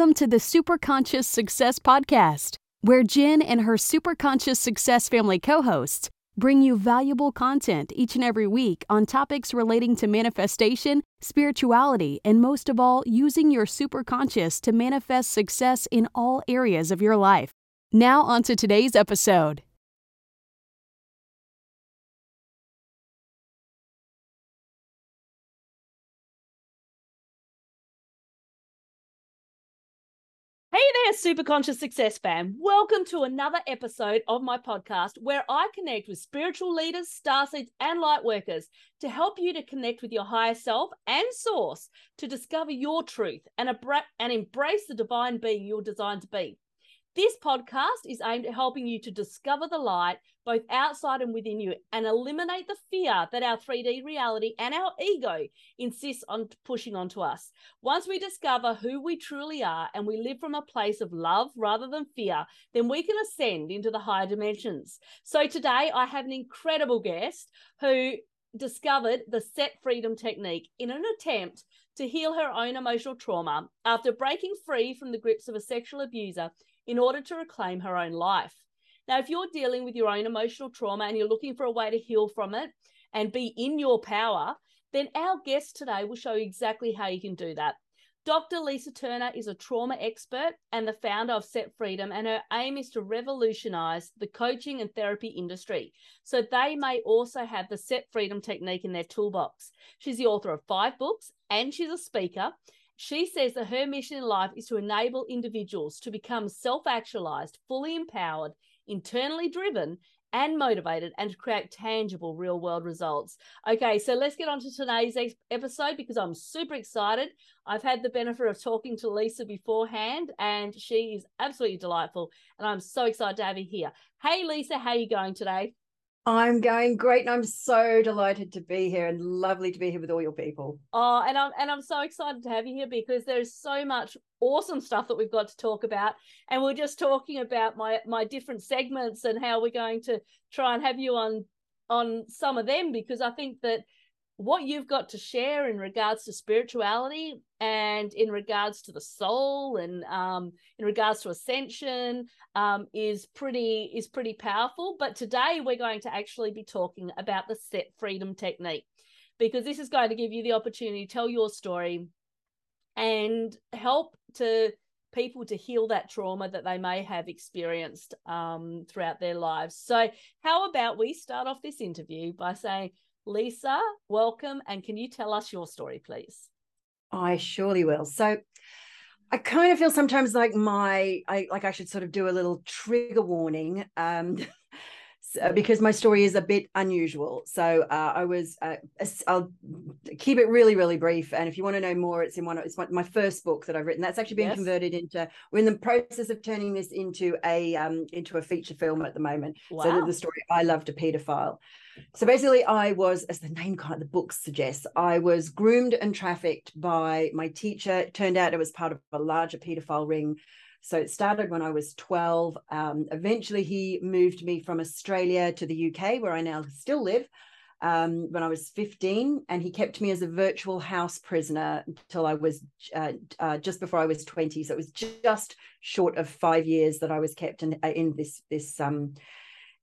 Welcome to the Superconscious Success Podcast, where Jen and her Superconscious Success family co hosts bring you valuable content each and every week on topics relating to manifestation, spirituality, and most of all, using your superconscious to manifest success in all areas of your life. Now, on to today's episode. Hey there, Super Conscious Success fam. Welcome to another episode of my podcast where I connect with spiritual leaders, starseeds, and light workers to help you to connect with your higher self and source to discover your truth and, abra- and embrace the divine being you're designed to be. This podcast is aimed at helping you to discover the light both outside and within you and eliminate the fear that our 3D reality and our ego insists on pushing onto us. Once we discover who we truly are and we live from a place of love rather than fear, then we can ascend into the higher dimensions. So today I have an incredible guest who discovered the CET freedom technique in an attempt to heal her own emotional trauma after breaking free from the grips of a sexual abuser in order to reclaim her own life. Now, if you're dealing with your own emotional trauma and you're looking for a way to heal from it and be in your power, then our guest today will show you exactly how you can do that. Dr. Lisa Turner is a trauma expert and the founder of CET Freedom, and her aim is to revolutionize the coaching and therapy industry so they may also have the CET Freedom technique in their toolbox. She's the author of five books and she's a speaker. She says that her mission in life is to enable individuals to become self actualized, fully empowered, internally driven, and motivated, and to create tangible real world results. Okay, so let's get on to today's episode because I'm super excited. I've had the benefit of talking to Lisa beforehand, and she is absolutely delightful. And I'm so excited to have her here. Hey, Lisa, how are you going today? I'm going great, and I'm so delighted to be here, and lovely to be here with all your people. Oh, and I'm and I'm so excited to have you here because there's so much awesome stuff that we've got to talk about, and we're just talking about my my different segments and how we're going to try and have you on on some of them because I think that what you've got to share in regards to spirituality and in regards to the soul and um, in regards to ascension um, is pretty is pretty powerful. But today we're going to actually be talking about the CET freedom technique because this is going to give you the opportunity to tell your story and help to people to heal that trauma that they may have experienced um, throughout their lives. So, how about we start off this interview by saying, Lisa, welcome. And can you tell us your story, please? I surely will. So, I kind of feel sometimes like my I like I should sort of do a little trigger warning um so, because my story is a bit unusual. So uh, I was uh, I'll keep it really really brief and if you want to know more it's in one it's my first book that I've written that's actually been yes. converted into we're in the process of turning this into a um into a feature film at the moment. Wow. So the story I loved a pedophile. So basically, I was, as the name kind of the book suggests, I was groomed and trafficked by my teacher. It turned out it was part of a larger paedophile ring. So it started when I was 12. Um, eventually, he moved me from Australia to the UK, where I now still live, um, when I was 15. And he kept me as a virtual house prisoner until I was uh, uh, just before I was 20. So it was just short of five years that I was kept in, uh, in this, this, um,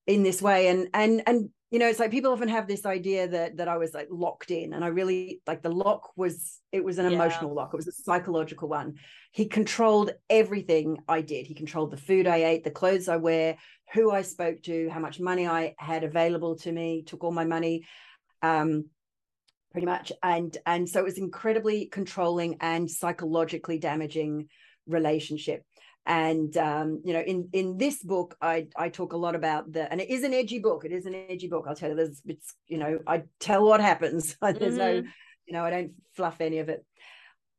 in this way. And, and, and you know it's like people often have this idea that that i was like locked in and i really like the lock was it was an yeah. emotional lock it was a psychological one. He controlled everything i did. He controlled the food i ate the clothes i wear who i spoke to how much money i had available to me took all my money um pretty much. And and so it was incredibly controlling and psychologically damaging relationship and um, you know in in this book i i talk a lot about the and it is an edgy book it is an edgy book i'll tell you there's it's you know i tell what happens there's mm-hmm. no you know i don't fluff any of it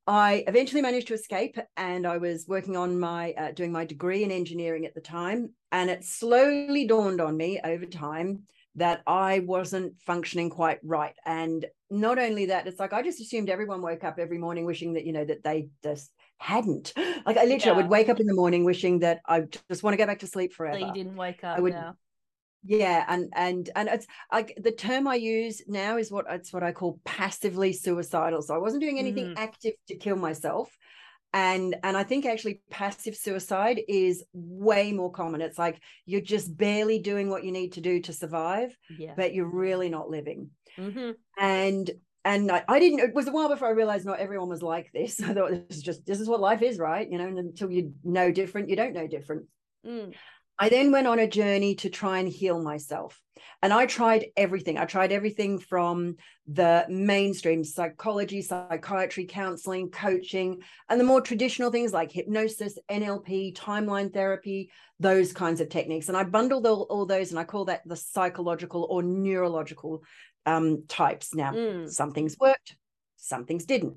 i eventually managed to escape and i was working on my uh, doing my degree in engineering at the time and it slowly dawned on me over time that i wasn't functioning quite right and not only that it's like i just assumed everyone woke up every morning wishing that you know that they just hadn't. Like I literally yeah. I would wake up in the morning wishing that I just want to go back to sleep forever. That you didn't wake up. I would, yeah. Yeah, and and and it's like the term I use now is what it's what I call passively suicidal. So I wasn't doing anything mm. active to kill myself. and and i think actually passive suicide is way more common it's like you're just barely doing what you need to do to survive yeah but you're really not living mm-hmm. and and I, I, didn't it was a while before i realized not everyone was like this i thought this is just this is what life is right you know and until you know different you don't know different mm. I then went on a journey to try and heal myself. And I tried everything. I tried everything from the mainstream psychology, psychiatry, counseling, coaching, and the more traditional things like hypnosis, NLP, timeline therapy, those kinds of techniques. And I bundled all, all those and I call that the psychological or neurological um, types. Now, Mm. some things worked, some things didn't.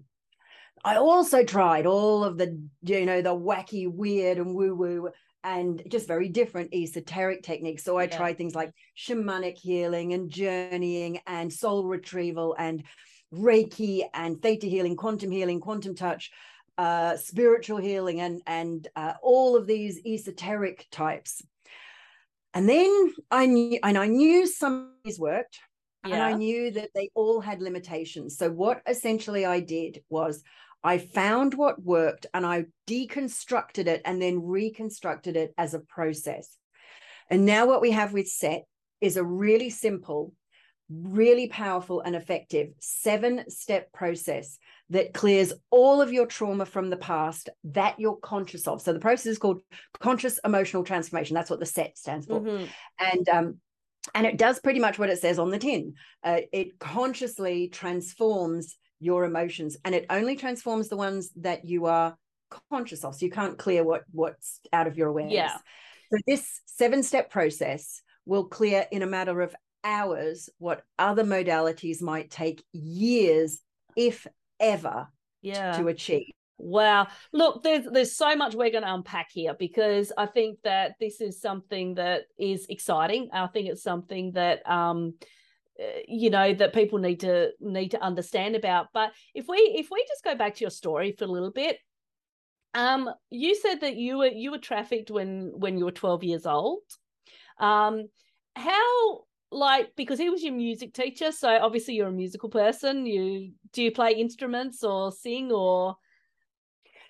I also tried all of the, you know, the wacky, weird, and woo woo and just very different esoteric techniques. So I Yeah. tried things like shamanic healing and journeying and soul retrieval and Reiki and theta healing, quantum healing, quantum touch, uh, spiritual healing, and and uh, all of these esoteric types. And then I knew, and I knew some of these worked, and I knew that they all had limitations. So what essentially I did was I found what worked and I deconstructed it and then reconstructed it as a process. And now what we have with CET is a really simple, really powerful and effective seven step process that clears all of your trauma from the past that you're conscious of. So the process is called conscious emotional transformation. That's what the CET stands for. Mhm. And um, and it does pretty much what it says on the tin. Uh, it consciously transforms your emotions, and it only transforms the ones that you are conscious of. So you can't clear what what's out of your awareness. Yeah. So this seven step process will clear in a matter of hours what other modalities might take years, if ever, yeah to achieve. Wow. Look, there's there's so much we're going to unpack here because I think that this is something that is exciting. I think it's something that um uh, you know that people need to need to understand about. But if we if we just go back to your story for a little bit, um you said that you were you were trafficked when when you were 12 years old. Um how like because he was your music teacher, so obviously you're a musical person. You do you play instruments or sing or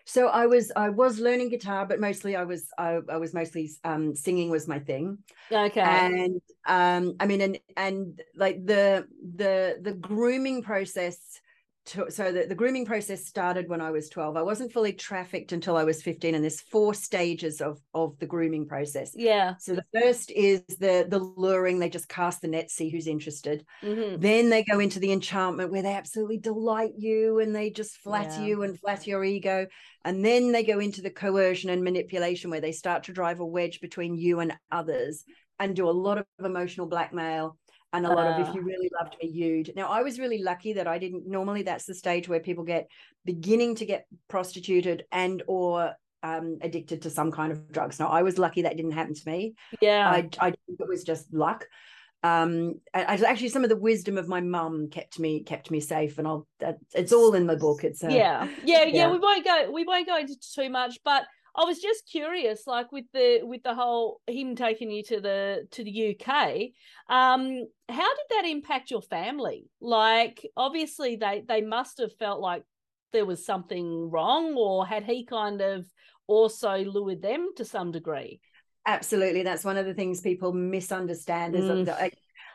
So I was I was learning guitar, but mostly I was I, I was mostly um, singing was my thing. Okay. and um i mean and and like the the the grooming process to, so the, the grooming process started when i was 12 i wasn't fully trafficked until i was 15 and there's four stages of of the grooming process yeah. so the first is the the luring they just cast the net see who's interested hmm then they go into the enchantment where they absolutely delight you and they just flatter Yeah. you and flatter your ego. And then they go into the coercion and manipulation where they start to drive a wedge between you and others and do a lot of emotional blackmail and a lot of Ah. if you really loved me, you'd. Now, I was really lucky that I didn't normally that's the stage where people get beginning to get prostituted and or um, addicted to some kind of drugs. Now, I was lucky that didn't happen to me. Yeah. I, I think it was just luck. Um, I, I- actually some of the wisdom of my mum kept me kept me safe, and I'll that, it's all in the book. It's uh, yeah. Yeah. Yeah. yeah. We won't go. We won't go into too much, but I was just curious, like with the with the whole him taking you to the to the UK. Um, how did that impact your family? Like, obviously, they they must have felt like there was something wrong, or had he kind of also lured them to some degree? absolutely. That's one of the things people misunderstand. Is Mm. that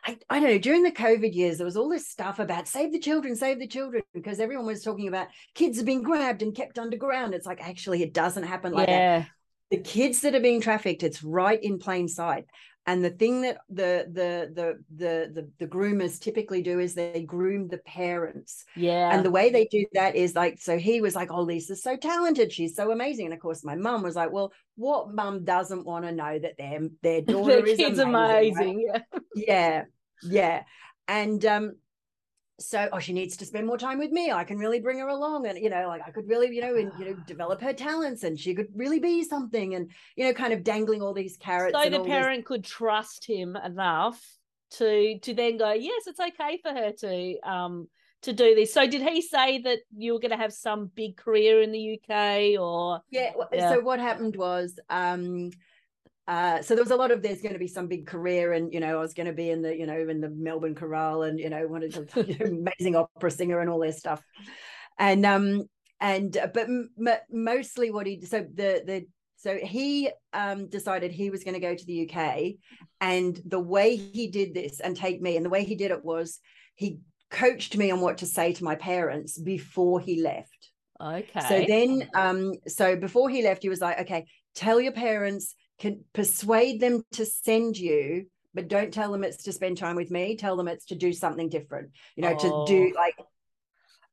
I, I, don't know. During the COVID years, there was all this stuff about save the children, save the children, because everyone was talking about kids are being grabbed and kept underground. It's like actually, it doesn't happen like that. yeah. the kids that are being trafficked it's right in plain sight and the thing that the the the the the, the groomers typically do is they groom the parents Yeah. and the way they do that is like so he was like oh lisa's so talented she's so amazing and of course my mum was like well what mum doesn't want to know that their their daughter the is kid's amazing, right? amazing. Yeah. yeah yeah. And um so oh she needs to spend more time with me. I can really bring her along and you know like i could really you know and you know develop her talents and she could really be something and you know kind of dangling all these carrots so the this- parent could trust him enough to to then go yes it's okay for her to um to do this. So did he say that you were going to have some big career in the uk or yeah, Yeah. so what happened was um uh so there was a lot of there's going to be some big career and you know i was going to be in the you know in the melbourne chorale and you know wanted to you know, amazing opera singer and all this stuff and um and uh, but m- mostly what he so the the so he um, decided he was going to go to the UK, and the way he did this and take me, and the way he did it was he coached me on what to say to my parents before he left. Okay. So then, um, so before he left, he was like, okay, tell your parents, can persuade them to send you, but don't tell them it's to spend time with me. Tell them it's to do something different. You know, oh. to do like.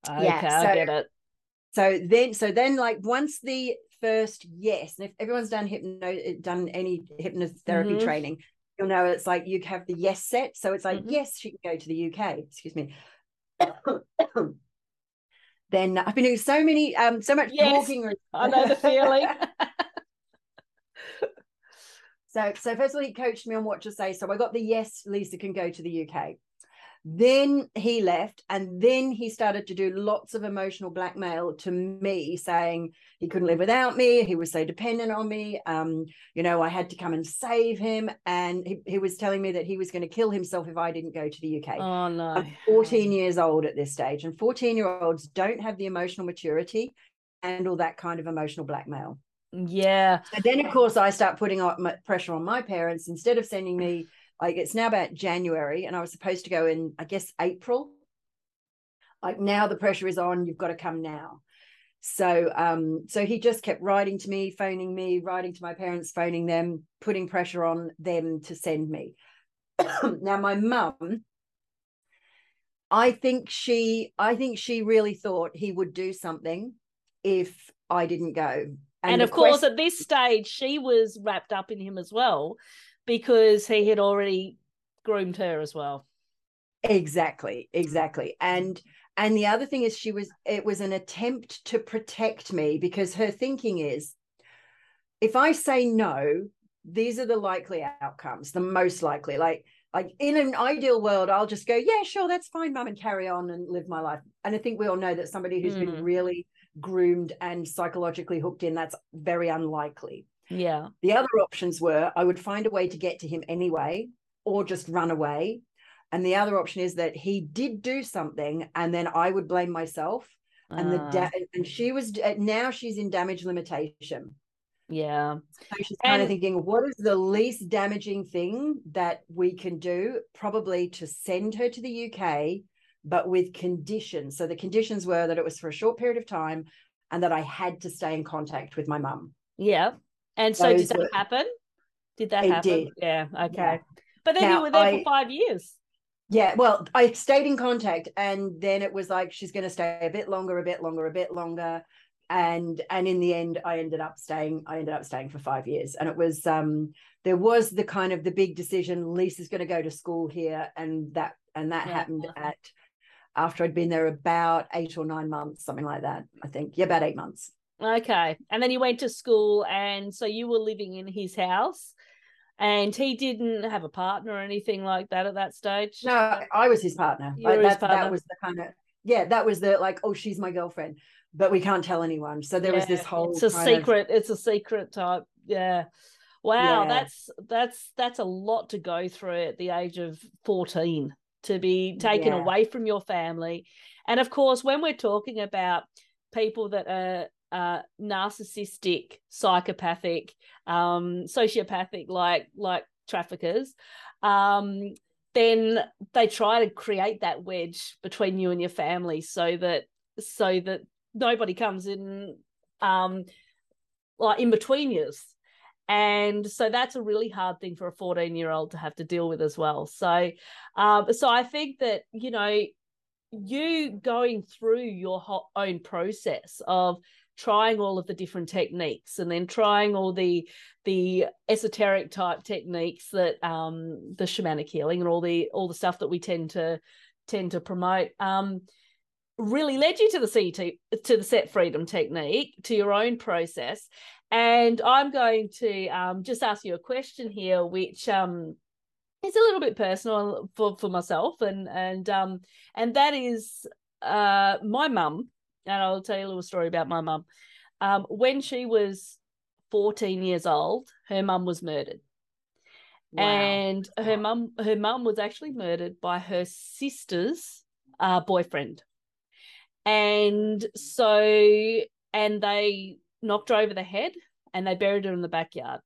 Okay, yeah, so, I get it. So then, so then, like once the first yes, and if everyone's done hypno, done any hypnotherapy mm-hmm. training, you'll know it's like you have the yes set. So it's like mm-hmm. yes, she can go to the UK. Excuse me. then I've been doing so many, um, so much yes, talking. I know the feeling. so, so first of all, he coached me on what to say. So I got the yes, Lisa can go to the UK. Then he left, and then he started to do lots of emotional blackmail to me, saying he couldn't live without me. He was so dependent on me. Um, you know, I had to come and save him. And he, he was telling me that he was going to kill himself if I didn't go to the UK. Oh, no. I'm 14 years old at this stage, and 14 year olds don't have the emotional maturity and all that kind of emotional blackmail. Yeah. So then, of course, I start putting pressure on my parents instead of sending me like it's now about January, and I was supposed to go in, I guess, April. Like now the pressure is on, you've got to come now. So um, so he just kept writing to me, phoning me, writing to my parents, phoning them, putting pressure on them to send me. now my mum, I think she I think she really thought he would do something if I didn't go. And, and of course, quest- at this stage, she was wrapped up in him as well because he had already groomed her as well. Exactly, exactly. And and the other thing is she was it was an attempt to protect me because her thinking is if I say no, these are the likely outcomes, the most likely. Like like in an ideal world, I'll just go, yeah, sure, that's fine, mum, and carry on and live my life. And I think we all know that somebody who's mm. been really groomed and psychologically hooked in, that's very unlikely. Yeah. The other options were I would find a way to get to him anyway or just run away. And the other option is that he did do something and then I would blame myself. And the da- ah. and she was uh, now she's in damage limitation. Yeah. So she's kind of thinking, what is the least damaging thing that we can do? Probably to send her to the UK, but with conditions. So the conditions were that it was for a short period of time and that I had to stay in contact with my mum. Yeah. And so did that were, happen? Did that happen? Did. Yeah. Okay. Yeah. But then now, you were there I, for five years. Yeah. Well, I stayed in contact and then it was like she's gonna stay a bit longer, a bit longer, a bit longer. And and in the end I ended up staying, I ended up staying for five years. And it was um there was the kind of the big decision, Lisa's gonna go to school here, and that and that yeah. happened at after I'd been there about eight or nine months, something like that. I think. Yeah, about eight months. Okay. And then he went to school and so you were living in his house and he didn't have a partner or anything like that at that stage. No, I was his partner. Like, that, his partner. that was the kind of yeah, that was the like, oh, she's my girlfriend, but we can't tell anyone. So there yeah, was this whole it's a secret, of... it's a secret type. Yeah. Wow, yeah. that's that's that's a lot to go through at the age of 14 to be taken yeah. away from your family. And of course, when we're talking about people that are uh, narcissistic, psychopathic, um, sociopathic, like like traffickers, um, then they try to create that wedge between you and your family, so that so that nobody comes in, um, like in between you. And so that's a really hard thing for a 14 year old to have to deal with as well. So, um, so I think that, you know, you going through your own process of trying all of the different techniques and then trying all the the esoteric type techniques that um the shamanic healing and all the all the stuff that we tend to tend to promote um really led you to the CT to the CET freedom technique to your own process and I'm going to um just ask you a question here which um is a little bit personal for for myself and and um and that is uh my mum and I'll tell you a little story about my mum. Um, when she was 14 years old, her mum was murdered. Wow. And her mum her mum was actually murdered by her sister's uh, boyfriend. And so, and they knocked her over the head and they buried her in the backyard.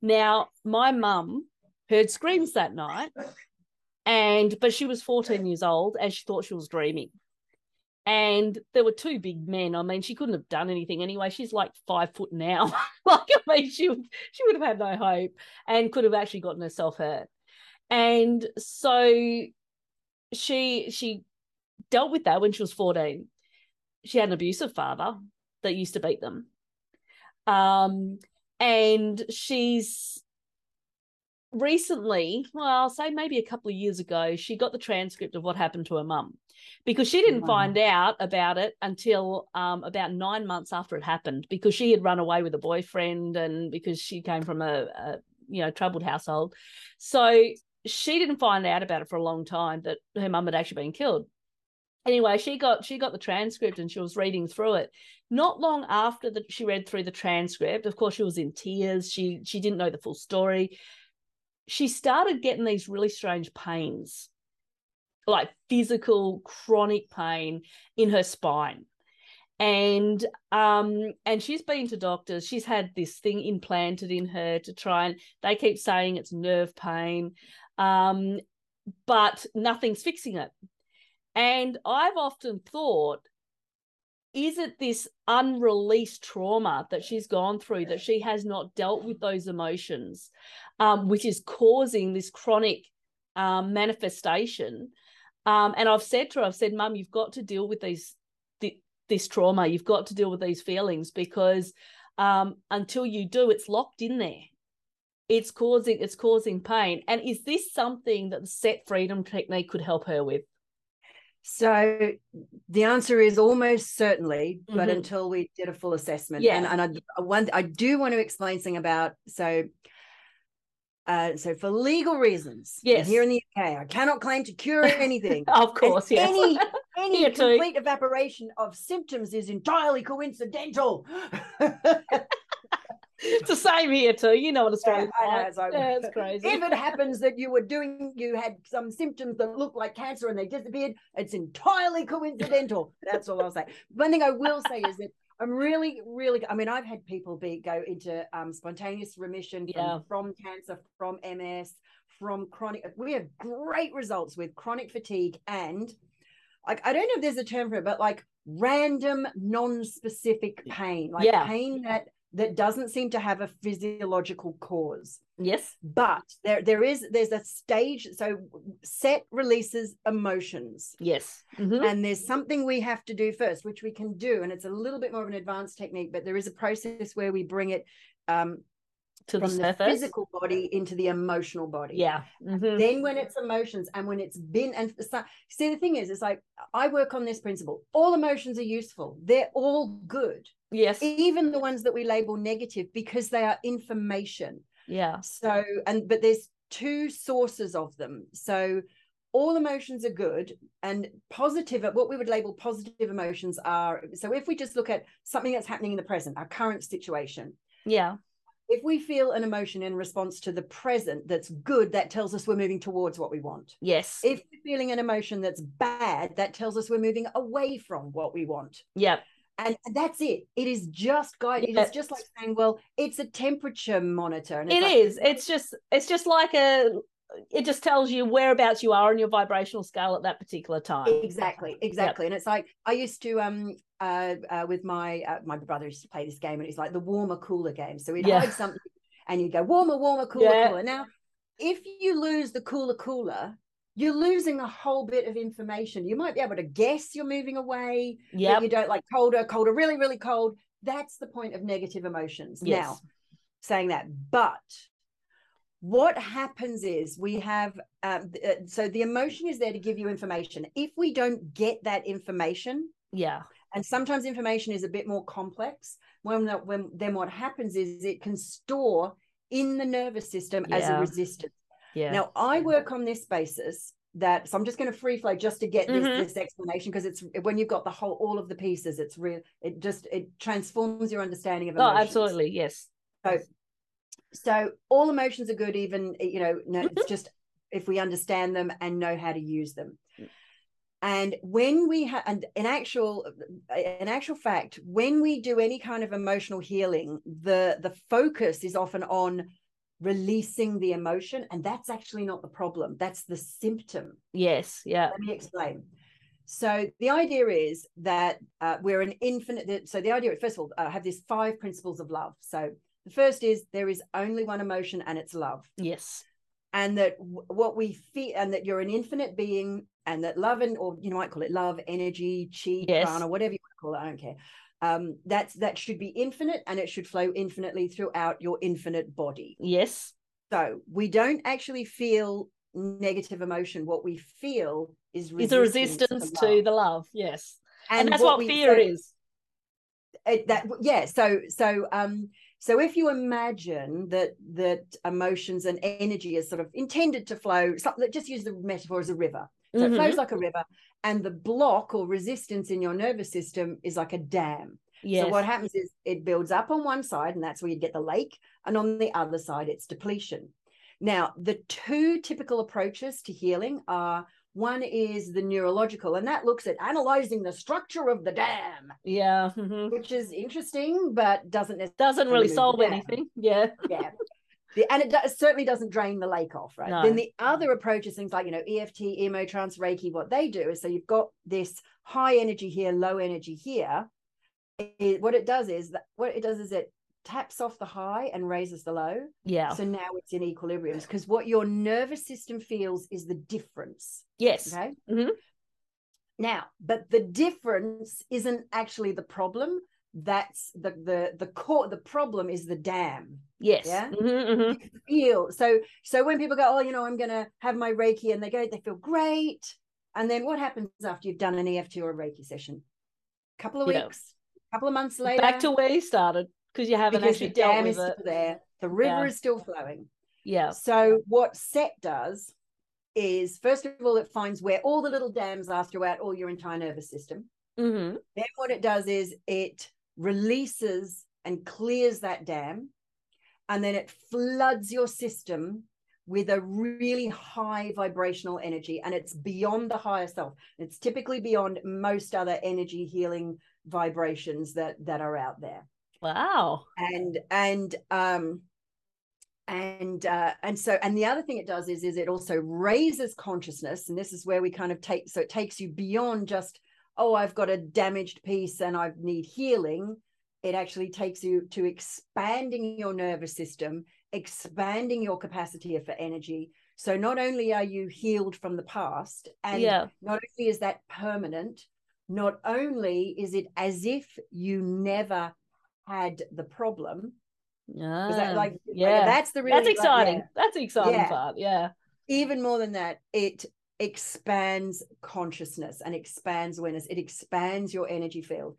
Now, my mum heard screams that night, and but she was 14 years old and she thought she was dreaming. And there were two big men. I mean, she couldn't have done anything anyway. She's like five foot now. like, I mean, she she would have had no hope and could have actually gotten herself hurt. And so she she dealt with that when she was 14. She had an abusive father that used to beat them. Um, and she's recently, well, I'll say maybe a couple of years ago, she got the transcript of what happened to her mum because she didn't wow. find out about it until um, about nine months after it happened because she had run away with a boyfriend and because she came from a, a you know troubled household. So she didn't find out about it for a long time that her mum had actually been killed anyway she got she got the transcript and she was reading through it. Not long after that she read through the transcript of course she was in tears. She she didn't know the full story. She started getting these really strange pains like physical chronic pain in her spine. And um and she's been to doctors. She's had this thing implanted in her to try and they keep saying it's nerve pain um but nothing's fixing it and I've often thought, is it this unreleased trauma that she's gone through that she has not dealt with those emotions, um, which is causing this chronic um, manifestation? Um, and I've said to her, I've said, Mum, you've got to deal with these this trauma. You've got to deal with these feelings because um, until you do, it's locked in there. It's causing it's causing pain. And is this something that the CET freedom technique could help her with? So the answer is almost certainly, but mm-hmm. until we did a full assessment. Yeah. And, and I, want, I do want to explain something about so uh, so for legal reasons, yes, here in the UK, I cannot claim to cure anything. of course, yes. Any any complete evaporation of symptoms is entirely coincidental. it's the same here too. You know what Australia yeah, like. yeah, it's crazy. If it happens that you were doing, you had some symptoms that looked like cancer and they disappeared, it's entirely coincidental. That's all I'll say. One thing I will say is that I'm really, really. I mean, I've had people be go into um, spontaneous remission from, yeah. from cancer, from MS, from chronic. We have great results with chronic fatigue and, like, I don't know if there's a term for it, but like random, non-specific pain, like yeah. pain that that doesn't seem to have a physiological cause. Yes. But there there is there's a stage so CET releases emotions. Yes. Mm-hmm. And there's something we have to do first which we can do and it's a little bit more of an advanced technique but there is a process where we bring it um to from the, the, physical body into the emotional body. Yeah. Mm-hmm. Then when it's emotions and when it's been and see the thing is, it's like I work on this principle. All emotions are useful. They're all good. Yes. Even the ones that we label negative because they are information. Yeah. So and but there's two sources of them. So all emotions are good and positive what we would label positive emotions are so if we just look at something that's happening in the present our current situation yeah if we feel an emotion in response to the present that's good, that tells us we're moving towards what we want. Yes. If we're feeling an emotion that's bad, that tells us we're moving away from what we want. Yep. And that's it. It is just guide. It is just like saying, well, it's a temperature monitor. And it's it like, is. It's just it's just like a it just tells you whereabouts you are on your vibrational scale at that particular time. Exactly, exactly. Yep. And it's like I used to um uh, uh with my uh, my brother used to play this game and it's like the warmer cooler game. So we'd yeah. hide something and you'd go warmer, warmer, cooler, yeah. cooler. Now, if you lose the cooler, cooler, you're losing a whole bit of information. You might be able to guess you're moving away. Yeah, you don't like colder, colder, really, really cold. That's the point of negative emotions. Yes. Now, saying that, but what happens is we have um, uh, so the emotion is there to give you information if we don't get that information yeah and sometimes information is a bit more complex when when then what happens is it can store in the nervous system yeah. as a resistance yeah now i work on this basis that so i'm just going to free flow just to get this, mm-hmm. this explanation because it's when you've got the whole all of the pieces it's real it just it transforms your understanding of emotions. oh absolutely yes so so all emotions are good, even you know, no, mm-hmm. it's just if we understand them and know how to use them. and when we have and in actual in actual fact when we do any kind of emotional healing the the focus is often on releasing the emotion and that's actually not the problem. That's the symptom. Yes yeah. Let me explain. So the idea is that uh, we're an infinite so the idea first of all i uh, have these five principles of love. So the first is there is only one emotion and it's love. Yes. And that w- what we feel and that you're an infinite being and that love and or you know might call it love energy chi yes. prana whatever you want to call it i don't care um that's that should be infinite and it should flow infinitely throughout your infinite body. Yes. So we don't actually feel negative emotion. What we feel is is a resistance to, to, the love yes. And, and that's what, what fear so, is. It, that yeah so so um so if you imagine that that emotions and energy is sort of intended to flow, just use the metaphor as a river. So mm-hmm. it flows like a river, and the block or resistance in your nervous system is like a dam. Yes. So what happens is it builds up on one side, and that's where you get the lake, and on the other side, it's depletion. Now, the two typical approaches to healing are one is the neurological, and that looks at analyzing the structure of the dam. Yeah, mm-hmm. which is interesting, but doesn't doesn't really solve anything. Yeah, yeah. The, and it does, certainly doesn't drain the lake off, right? No. Then the other approach is things like you know EFT, EMO, Emotrance, Reiki. What they do is so you've got this high energy here, low energy here. It, what it does is that what it does is it taps off the high and raises the low. Yeah. So now it's in equilibrium because what your nervous system feels is the difference. Yes. Okay. Mm-hmm. Now, but the difference isn't actually the problem. That's the the the core. The problem is the dam. Yes. Yeah. Mm-hmm, mm-hmm. Feel so. So when people go, oh, you know, I'm gonna have my Reiki, and they go, they feel great, and then what happens after you've done an EFT or a Reiki session? A couple of you weeks, a couple of months later, back to where you started because you haven't because actually the dam is still there. The river yeah. is still flowing. Yeah. So what CET does is first of all, it finds where all the little dams are throughout all your entire nervous system. Mm-hmm. Then what it does is it releases and clears that dam, and then it floods your system with a really high vibrational energy and it's beyond the higher self it's typically beyond most other energy healing vibrations that that are out there Wow. And and um and uh and so and the other thing it does is is it also raises consciousness and this is where we kind of take so it takes you beyond just oh I've got a damaged piece and I need healing it actually takes you to expanding your nervous system expanding your capacity for energy so not only are you healed from the past and yeah. not only is that permanent not only is it as if you never had the problem. Yeah, that, ah, like yeah, like, that's the really that's exciting. Like, yeah. That's the exciting yeah. part. Yeah. Even more than that, it expands consciousness and expands awareness. It expands your energy field.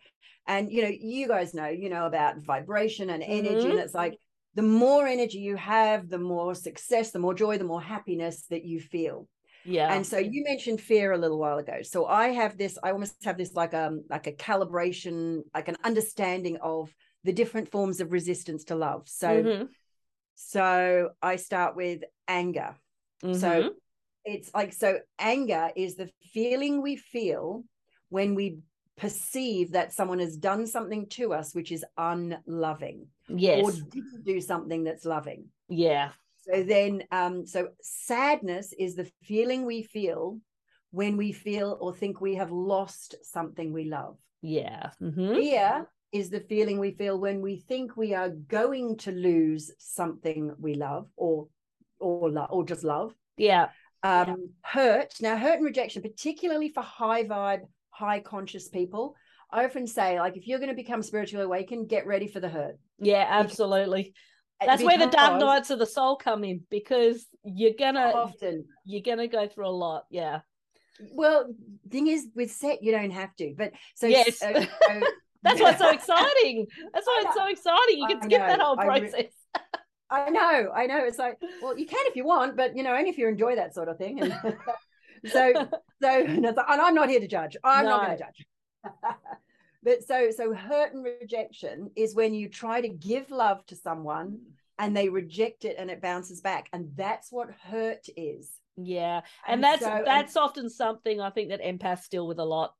And you know, you guys know, you know about vibration and energy, mm-hmm. and it's like the more energy you have, the more success, the more joy, the more happiness that you feel. Yeah. And so you mentioned fear a little while ago. So I have this, I almost have this like um like a calibration, like an understanding of the different forms of resistance to love. So, mm-hmm. so I start with anger. Mm-hmm. So it's like, so anger is the feeling we feel when we perceive that someone has done something to us which is unloving yes. or didn't do something that's loving. Yeah. So then um so sadness is the feeling we feel when we feel or think we have lost something we love. Yeah. Mm-hmm. fear is the feeling we feel when we think we are going to lose something we love or or love or just love. Yeah um yeah. hurt now hurt and rejection particularly for high vibe high conscious people i often say like if you're going to become spiritually awakened get ready for the hurt yeah absolutely that's because, where the dark nights of the soul come in because you're gonna often you're gonna go through a lot yeah well thing is with CET you don't have to but so yes so, so that's what's so exciting. That's why it's so exciting. You can skip that whole process. I, know, I know. It's like, well, you can if you want, but you know, only if you enjoy that sort of thing. And so, so, and I'm not here to judge. I'm no. not going to judge. but so, so hurt and rejection is when you try to give love to someone and they reject it and it bounces back, and that's what hurt is. Yeah. And, And that's so- and- that's often something I think that empaths deal with a lot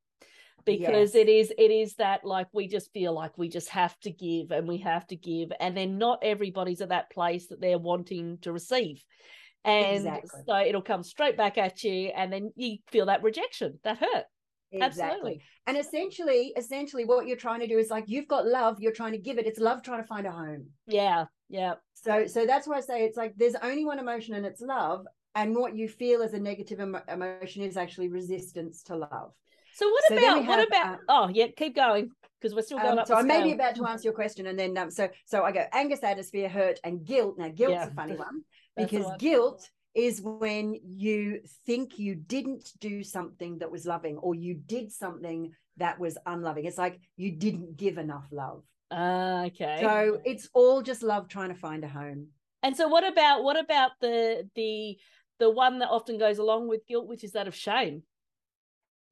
because Yes. it is it is that like we just feel like we just have to give and we have to give and then not everybody's at that place that they're wanting to receive. And Exactly. so it'll come straight back at you and then you feel that rejection, that hurt. Absolutely. And essentially, essentially what you're trying to do is like you've got love, you're trying to give it. It's love trying to find a home. Yeah. Yeah. So so that's why I say it's like there's only one emotion and it's love. And what you feel as a negative emo- emotion is actually resistance to love. So what So about we what about uh, oh yeah, keep going because we're still going Um, up so I may be about to answer your question, and then um, so so I go Angus Atmosphere, hurt, and guilt. Now guilt's Yeah. a funny one because guilt is when you think you didn't do something that was loving, or you did something that was unloving. It's like you didn't give enough love. Ah, okay. So it's all just love trying to find a home. And so what about what about the the the one that often goes along with guilt, which is that of shame?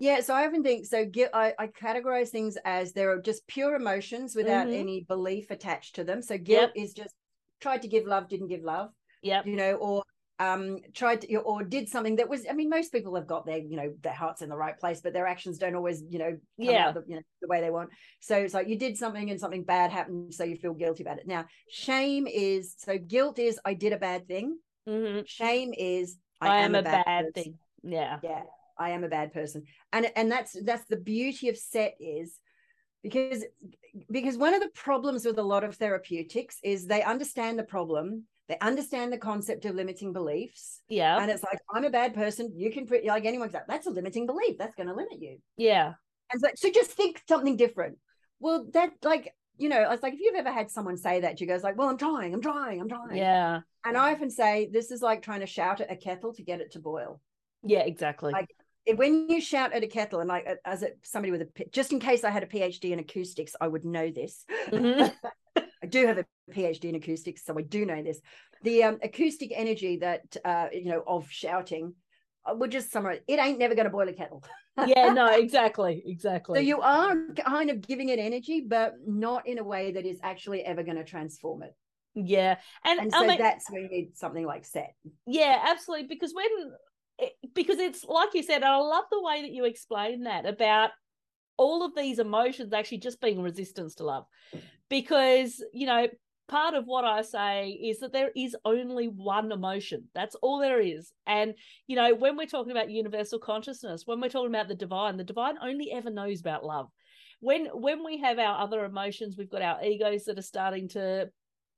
Yeah, so I often think so. Guilt, I, I categorize things as there are just pure emotions without Mhm. any belief attached to them. So guilt is just tried to give love, didn't give love. Yeah, you know, or um tried to or did something that was i mean most people have got their you know their hearts in the right place but their actions don't always you know come Yeah. out the, you know the way they want so it's like you did something and something bad happened so you feel guilty about it now shame is so guilt is i did a bad thing hmm shame is I, am, a bad, person. thing. Yeah. yeah i am a bad person and and that's that's the beauty of CET is because because one of the problems with a lot of therapeutics is they understand the problem they understand the concept of limiting beliefs Yeah. and it's like i'm a bad person you can put like anyone's like that's a limiting belief that's going to limit you yeah. and so, so just think something different well that like you know it's like if you've ever had someone say that you goes like well i'm trying i'm trying i'm trying Yeah. and i often say this is like trying to shout at a kettle to get it to boil Yeah, exactly. Like- when you shout at a kettle and like as a, somebody with a, just in case i had a phd in acoustics i would know this Mhm. i do have a phd in acoustics so i do know this the um, acoustic energy that uh, you know of shouting uh, would just summarize it ain't never going to boil a kettle yeah, no, exactly. Exactly. so you are kind of giving it energy but not in a way that is actually ever going to transform it yeah. And, and I so mean, that's where you need something like CET Yeah, absolutely. Because when, because it's like you said, and I love the way that you explain that about all of these emotions actually just being resistance to love. Because, you know, part of what I say is that there is only one emotion. That's all there is. And, you know, when we're talking about universal consciousness, when we're talking about the divine, the divine only ever knows about love. When when we have our other emotions, we've got our egos that are starting to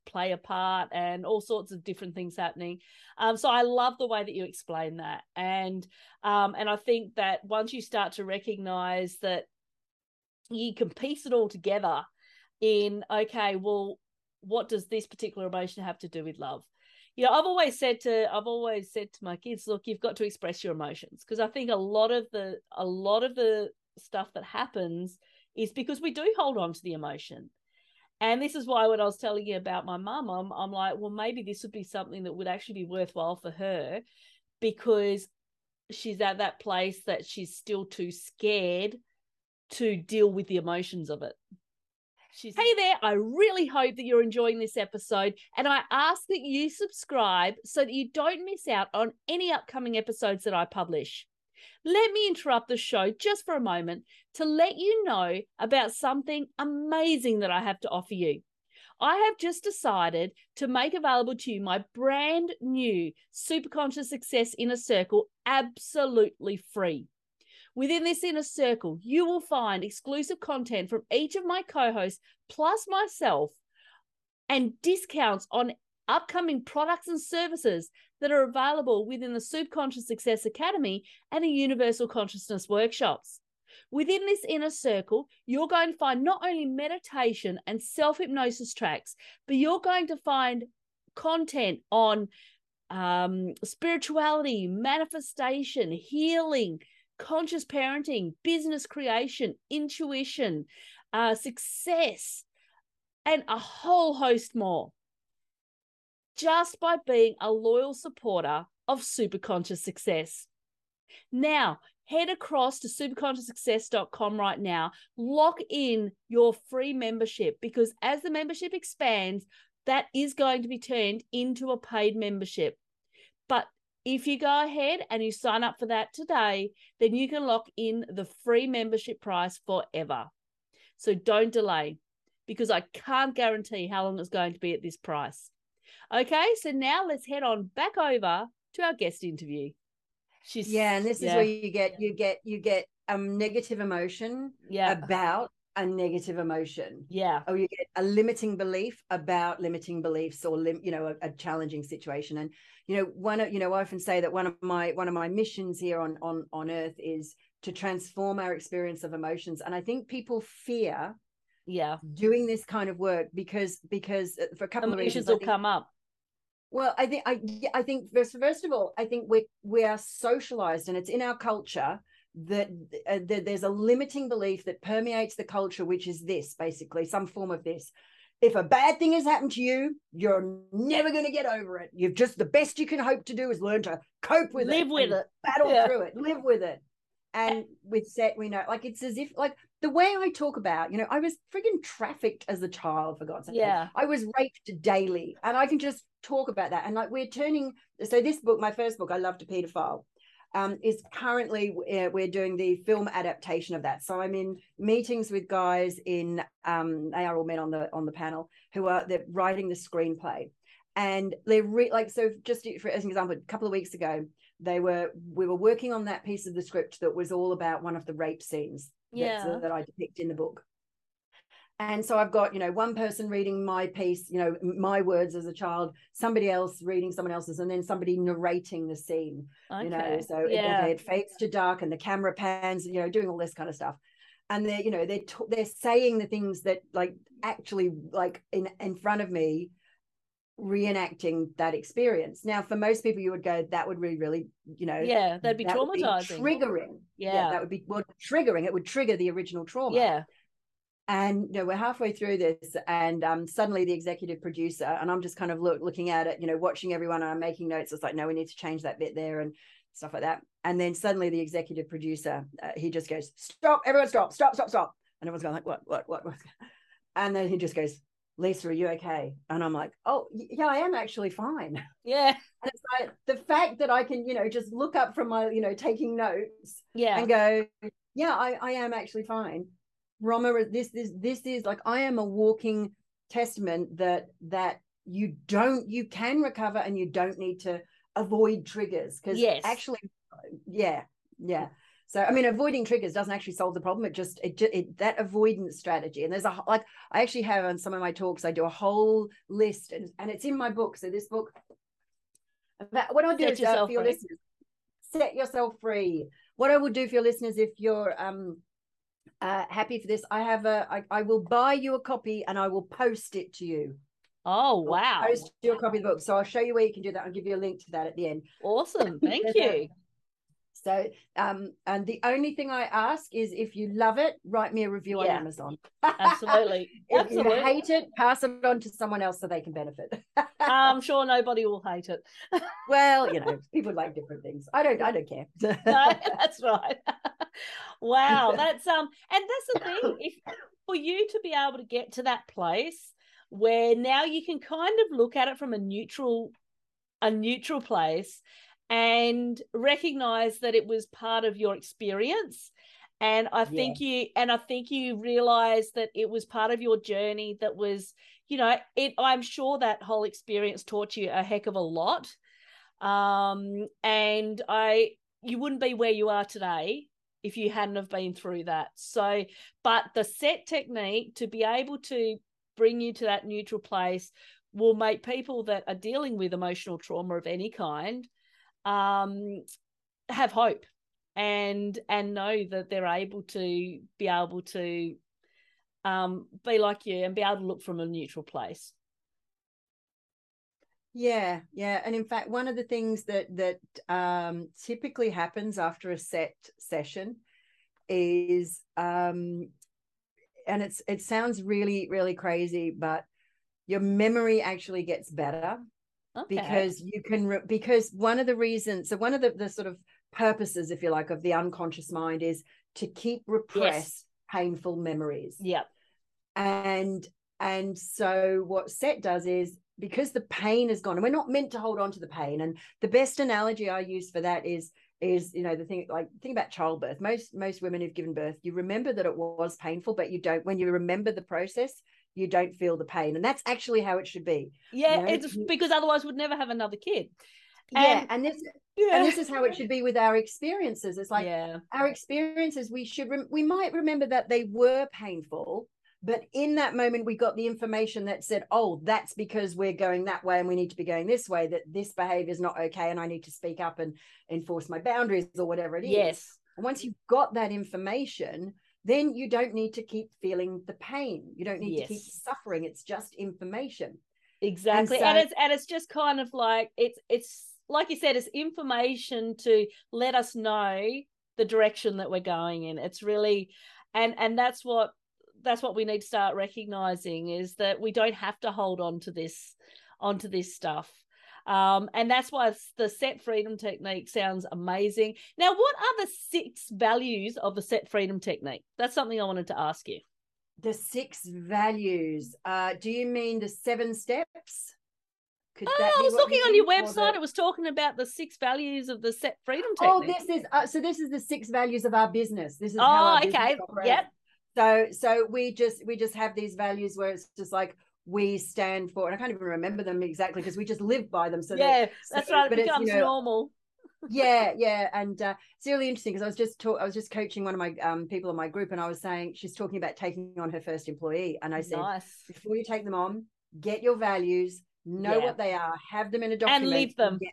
play a part and all sorts of different things happening. Um, so I love the way that you explain that, and um, and I think that once you start to recognize that you can piece it all together in okay, well, what does this particular emotion have to do with love? You know, I've always said to I've always said to my kids, look, you've got to express your emotions because I think a lot of the a lot of the stuff that happens is because we do hold on to the emotion. And this is why when I was telling you about my mum, I'm, I'm like, well, maybe this would be something that would actually be worthwhile for her because she's at that place that she's still too scared to deal with the emotions of it. She's, hey there, I really hope that you're enjoying this episode. And I ask that you subscribe so that you don't miss out on any upcoming episodes that I publish. Let me interrupt the show just for a moment to let you know about something amazing that I have to offer you. I have just decided to make available to you my brand new Superconscious Success Inner Circle absolutely free. Within this inner circle, you will find exclusive content from each of my co hosts, plus myself, and discounts on upcoming products and services that are available within the Subconscious Success Academy and the Universal Consciousness workshops. Within this inner circle, you're going to find not only meditation and self hypnosis tracks, but you're going to find content on um, spirituality, manifestation, healing, conscious parenting, business creation, intuition, uh, success, and a whole host more. Just by being a loyal supporter of Superconscious Success. Now, head across to superconscioussuccess.com right now. Lock in your free membership because as the membership expands, that is going to be turned into a paid membership. But if you go ahead and you sign up for that today, then you can lock in the free membership price forever. So don't delay because I can't guarantee how long it's going to be at this price. Okay, so now let's head on back over to our guest interview. She's yeah, and this yeah. is where you get you get you get a negative emotion yeah. about a negative emotion. Yeah. Or you get a limiting belief about limiting beliefs or lim- you know a, a, challenging situation. And you know one of you know I often say that one of my one of my missions here on on on earth is to transform our experience of emotions. And I think people fear yeah. doing this kind of work because because uh, for a couple of reasons will think, come up. Well i think i i think first first of all i think we we are socialized and it's in our culture that, uh, that there's a limiting belief that permeates the culture which is this basically some form of this. If a bad thing has happened to you you're never going to get over it. You've just the best you can hope to do is learn to cope with live it live with it. battle yeah. through it. Live with it and with CET we know like it's as if like the way I talk about, you know, I was frigging trafficked as a child, for God's sake. Yeah. I was raped daily. And I can just talk about that. And like we're turning, so this book, my first book, I Love to Pedophile, um, is currently uh, we're doing the film adaptation of that. So I'm in meetings with guys in um, they are all men on the on the panel who are they're writing the screenplay, and they're re- like so. Just for as an example, a couple of weeks ago, they were we were working on that piece of the script that was all about one of the rape scenes uh, yeah. that I depict in the book. And so I've got, you know, one person reading my piece, you know, my words as a child, somebody else reading someone else's, and then somebody narrating the scene. Okay. You know, so yeah. it, it, fades to dark and the camera pans, you know, doing all this kind of stuff. And they're, you know, they're t- they're saying the things that like actually like in in front of me reenacting that experience. Now, for most people, you would go, that would really, really, you know, yeah, that'd be that traumatizing, be triggering. Yeah. yeah. that would be well triggering. It would trigger the original trauma. Yeah. And you know, we're halfway through this, and um, suddenly the executive producer, and I'm just kind of look, looking at it, you know, watching everyone, and I'm making notes. It's like, no, we need to change that bit there, and stuff like that. And then suddenly the executive producer, uh, he just goes, "Stop! Everyone, stop! Stop! Stop! Stop!" And everyone's going like, "What? What? What?" what? And then he just goes, Lisa, are you okay? And I'm like, oh, yeah, I am actually fine. Yeah. And it's like the fact that I can, you know, just look up from my, you know, taking notes yeah. and go, yeah, I, I am actually fine. Roma, this, this, this is like, I am a walking testament that, that you don't, you can recover and you don't need to avoid triggers. Cause yes. actually, yeah, yeah. So I mean, avoiding triggers doesn't actually solve the problem. It just it, it that avoidance strategy. And there's a like I actually have on some of my talks, I do a whole list, and and it's in my book. So this book, what I'll do set is uh, for your free. listeners, set yourself free. What I will do for your listeners, if you're um uh, happy for this, I have a I, I will buy you a copy and I will post it to you. Oh wow! I'll post your copy of the book. So I'll show you where you can do that. I'll give you a link to that at the end. Awesome, thank you. So, um, and the only thing I ask is if you love it, write me a review yeah. on Amazon. Absolutely. if Absolutely. you hate it, pass it on to someone else so they can benefit. I'm sure nobody will hate it. well, you know, people like different things. I don't. I don't care. no, that's right. wow, that's um, and that's the thing. If for you to be able to get to that place where now you can kind of look at it from a neutral, a neutral place and recognize that it was part of your experience. And i think yeah. you and i think you realize that it was part of your journey that was you know it i'm sure that whole experience taught you a heck of a lot. Um and i you wouldn't be where you are today if you hadn't have been through that. So but the CET technique to be able to bring you to that neutral place will make people that are dealing with emotional trauma of any kind um, have hope and and know that they're able to be able to um, be like you and be able to look from a neutral place. Yeah, yeah, and in fact, one of the things that that um, typically happens after a CET session is, um, and it's it sounds really really crazy, but your memory actually gets better okay. because you can re- because one of the reasons so one of the, the sort of purposes if you like of the unconscious mind is to keep repressed yes. painful memories yeah and and so what CET does is because the pain is gone and we're not meant to hold on to the pain and the best analogy i use for that is is you know the thing like think about childbirth most most women who've given birth you remember that it was painful but you don't when you remember the process you don't feel the pain. And that's actually how it should be yeah you know? it's because otherwise we'd never have another kid. Yeah and, and this yeah. and this is how it should be with our experiences. It's like yeah. our experiences we should rem- we might remember that they were painful but in that moment we got the information that said oh that's because we're going that way and we need to be going this way that this behavior is not okay and i need to speak up and enforce my boundaries or whatever it is. Yes. And once you've got that information then you don't need to keep feeling the pain. You don't need Yes. to keep suffering. It's just information. Exactly. so- and it's and it's just kind of like it's it's like you said it's information to let us know the direction that we're going in. It's really and and that's what that's what we need to start recognizing is that we don't have to hold on to this onto this stuff um, and that's why the CET freedom technique sounds amazing now what are the six values of the CET freedom technique that's something i wanted to ask you the six values uh do you mean the seven steps could Oh, I was looking on your website. the- It was talking about the six values of the CET freedom Oh, technique. this is uh, so. This is the six values of our business. This is Oh, okay. operates. Yep. So, so we just we just have these values where it's just like we stand for, and I can't even remember them exactly because we just live by them. So yeah, that- that's so- right. It it's, you becomes know, normal. yeah, yeah, and uh, it's really interesting because I was just talk, I was just coaching one of my um, people in my group, and I was saying she's talking about taking on her first employee, and I said nice. before you take them on, get your values, know Yeah. what they are, have them in a document, and live them. yeah,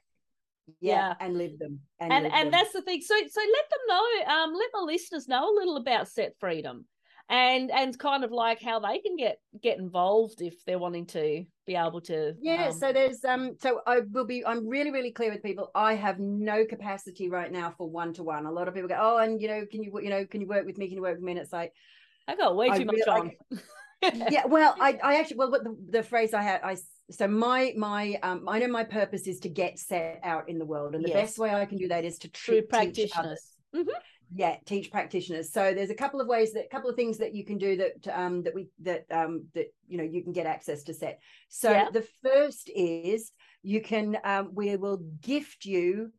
Yeah. and live them, and And and them. that's the thing. So so let them know. Um, let my listeners know a little about CET freedom, and and kind of like how they can get get involved if they're wanting to be able to. Yeah, um, so there's um so I will be I'm really really clear with people. I have no capacity right now for one to one. A lot of people go, "Oh, and you know, can you you know, can you work with me? Can you work with me?" And it's like, I got way I too much really- on. yeah, well, I I actually well what the, the phrase I had I so my my um I know my purpose is to get CET out in the world and the Yes. best way I can do that is to treat, practitioners. Mhm. Yeah teach practitioners so there's a couple of ways that a couple of things that you can do that um that we that um that you know you can get access to CET so Yeah. the first is you can um we will gift you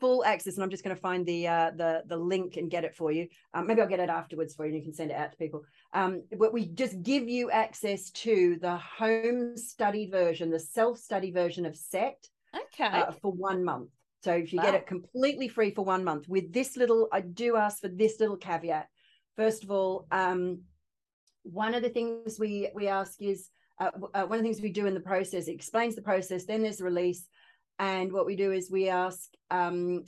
full access and i'm just going to find the uh the the link and get it for you um, maybe i'll get it afterwards for you and you can send it out to people um but we just give you access to the home study version the self-study version of CET Okay. uh, for one month. So if you get it completely free for one month with this little, I do ask for this little caveat. First of all, um, one of the things we we ask is uh, uh, one of the things we do in the process. It explains the process. Then there's release, and what we do is we ask. Um,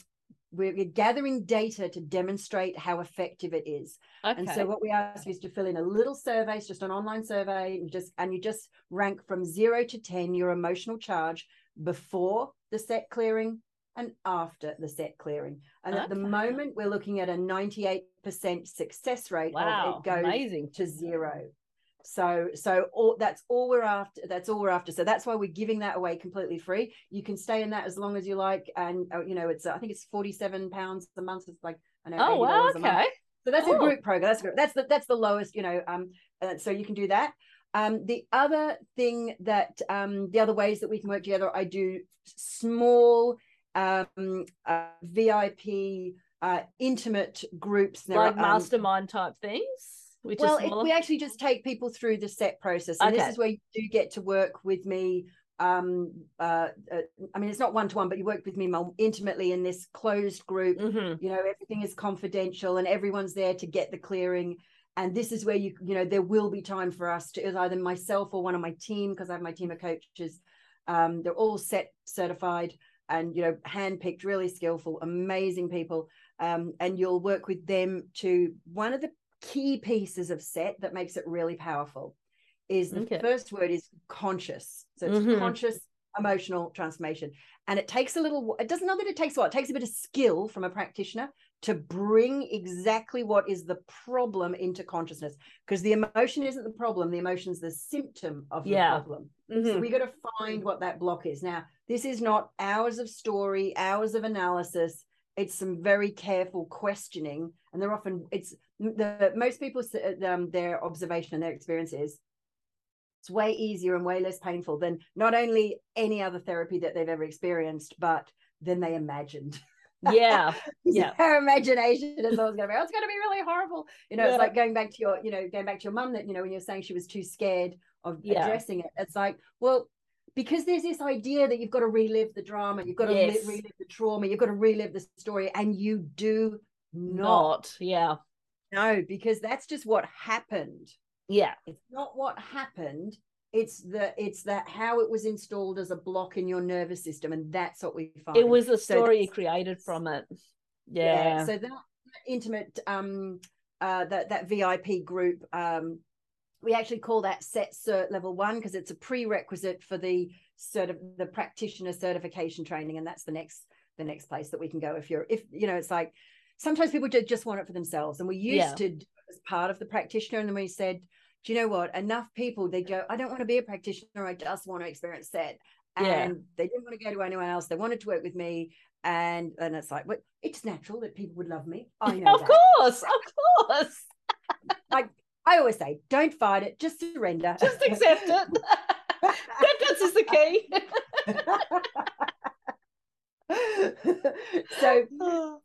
we're we're gathering data to demonstrate how effective it is. okay. And so what we ask is to fill in a little survey, it's just an online survey, and just and you just rank from zero to ten your emotional charge before the CET clearing and after the CET clearing. And at the moment, we're looking at a 98% success rate wow. of it goes Amazing. to zero. So so all that's all we're after. That's all we're after. So that's why we're giving that away completely free. You can stay in that as long as you like, and uh, you know it's I think it's forty seven pounds a month. It's like I know. Oh wow. Okay. So that's Cool. a group program. That's good. That's the that's the lowest, you know. Um, uh, so you can do that. Um, the other thing that um, the other ways that we can work together, I do small um, uh, VIP uh, intimate groups. There Like are, um, mastermind type things, which well, it, we actually just take people through the CET process, and Okay. this is where you do get to work with me. Um, uh, uh, I mean, it's not one to one, but you work with me more intimately in this closed group Mhm. you know everything is confidential and everyone's there to get the clearing and this is where you you know there will be time for us to either myself or one of my team because i have my team of coaches um, they're all CET certified and you know handpicked really skillful amazing people um, and you'll work with them to one of the key pieces of CET that makes it really powerful is the Okay. first word is conscious so it's Mhm. conscious emotional transformation and it takes a little it doesn't know that it takes a lot it takes a bit of skill from a practitioner to bring exactly what is the problem into consciousness because the emotion isn't the problem the emotion is the symptom of the Yeah. problem Mhm. so we got to find what that block is now this is not hours of story hours of analysis it's some very careful questioning and they're often it's the most people s- um, their observation and their experience is it's way easier and way less painful than not only any other therapy that they've ever experienced, but than they imagined. Yeah. yeah. Her imagination is always going to be, oh, it's going to be really horrible. You know, yeah. it's like going back to your, you know, going back to your mum that, you know, when you're saying she was too scared of yeah. addressing it, it's like, well, because there's this idea that you've got to relive the drama, you've got to yes. relive the trauma, you've got to relive the story, and you do not. not. Yeah. No, because that's just what happened. Yeah. It's not what happened. It's the it's that how it was installed as a block in your nervous system, and that's what we find. It was a story so you created from it. Yeah. yeah. So that, that intimate um uh that that VIP group um we actually call that CET cert level one because it's a prerequisite for the sort of the practitioner certification training and that's the next the next place that we can go if you're if you know it's like sometimes people just want it for themselves and we used yeah. to as part of the practitioner and then we said do you know what enough people they go i don't want to be a practitioner i just want to experience CET and yeah. they didn't want to go to anyone else they wanted to work with me and and it's like well, it's natural that people would love me i know of that. course of course like I always say, don't fight it, just surrender. Just accept it. Acceptance is the key. so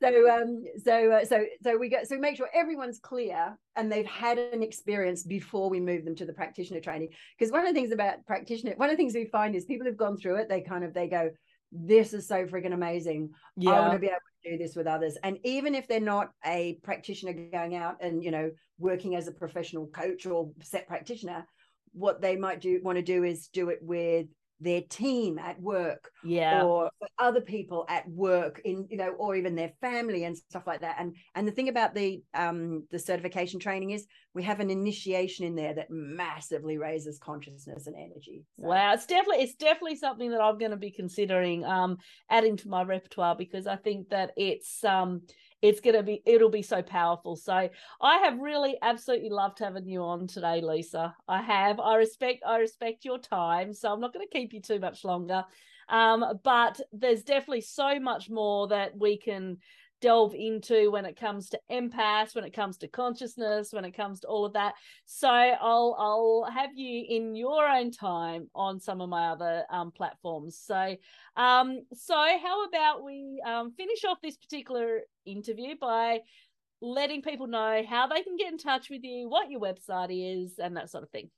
so um so uh, so so we go so we make sure everyone's clear and they've had an experience before we move them to the practitioner training because one of the things about practitioner one of the things we find is people who've gone through it they kind of they go this is so freaking amazing yeah. i want to be able to do this with others and even if they're not a practitioner going out and you know working as a professional coach or CET practitioner what they might do want to do is do it with their team at work yeah or other people at work in you know or even their family and stuff like that and and the thing about the um the certification training is we have an initiation in there that massively raises consciousness and energy so. wow it's definitely it's definitely something that i'm going to be considering um adding to my repertoire because i think that it's um it's going to be it'll be so powerful so i have really absolutely loved having you on today lisa i have i respect i respect your time so i'm not going to keep you too much longer um, but there's definitely so much more that we can delve into when it comes to empaths, when it comes to consciousness, when it comes to all of that. So I'll I'll have you in your own time on some of my other um, platforms. So um, so how about we um, finish off this particular interview by letting people know how they can get in touch with you, what your website is, and that sort of thing.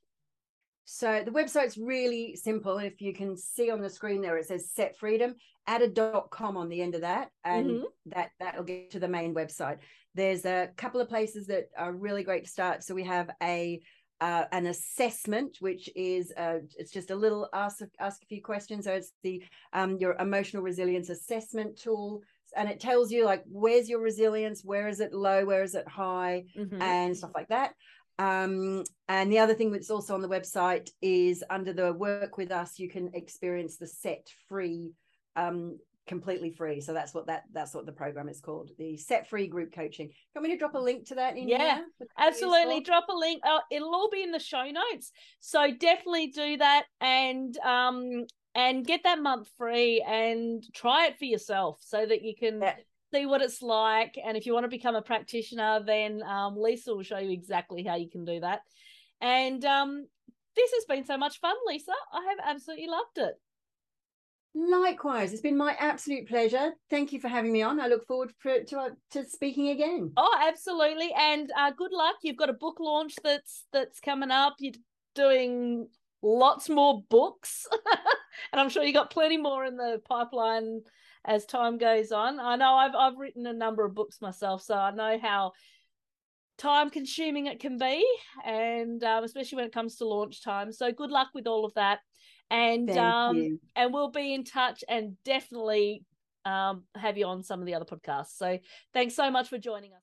So the website's really simple. If you can see on the screen there, it says CET freedom, add a dot com on the end of that, and mm-hmm. that that'll get to the main website. There's a couple of places that are really great to start. So we have a uh, an assessment, which is uh, it's just a little ask ask a few questions. So it's the um, your emotional resilience assessment tool, and it tells you like where's your resilience, where is it low, where is it high, mm-hmm. and stuff like that. Um, and the other thing that's also on the website is under the work with us, you can experience the set free, um, completely free. So that's what that that's what the program is called, the set free group coaching. Can we drop a link to that in yeah, absolutely. Drop a link. Oh, it'll all be in the show notes. So definitely do that and um and get that month free and try it for yourself so that you can yeah see what it's like. And if you want to become a practitioner, then um, Lisa will show you exactly how you can do that. And um, this has been so much fun, Lisa. I have absolutely loved it. Likewise, it's been my absolute pleasure. Thank you for having me on. I look forward for, to uh, to speaking again. Oh, absolutely, and uh, good luck. You've got a book launch that's that's coming up. You're doing lots more books, and I'm sure you got plenty more in the pipeline as time goes on. I know I've I've written a number of books myself, so I know how time consuming it can be, and um, especially when it comes to launch time. So good luck with all of that, and um, and we'll be in touch and definitely um have you on some of the other podcasts. So thanks so much for joining us.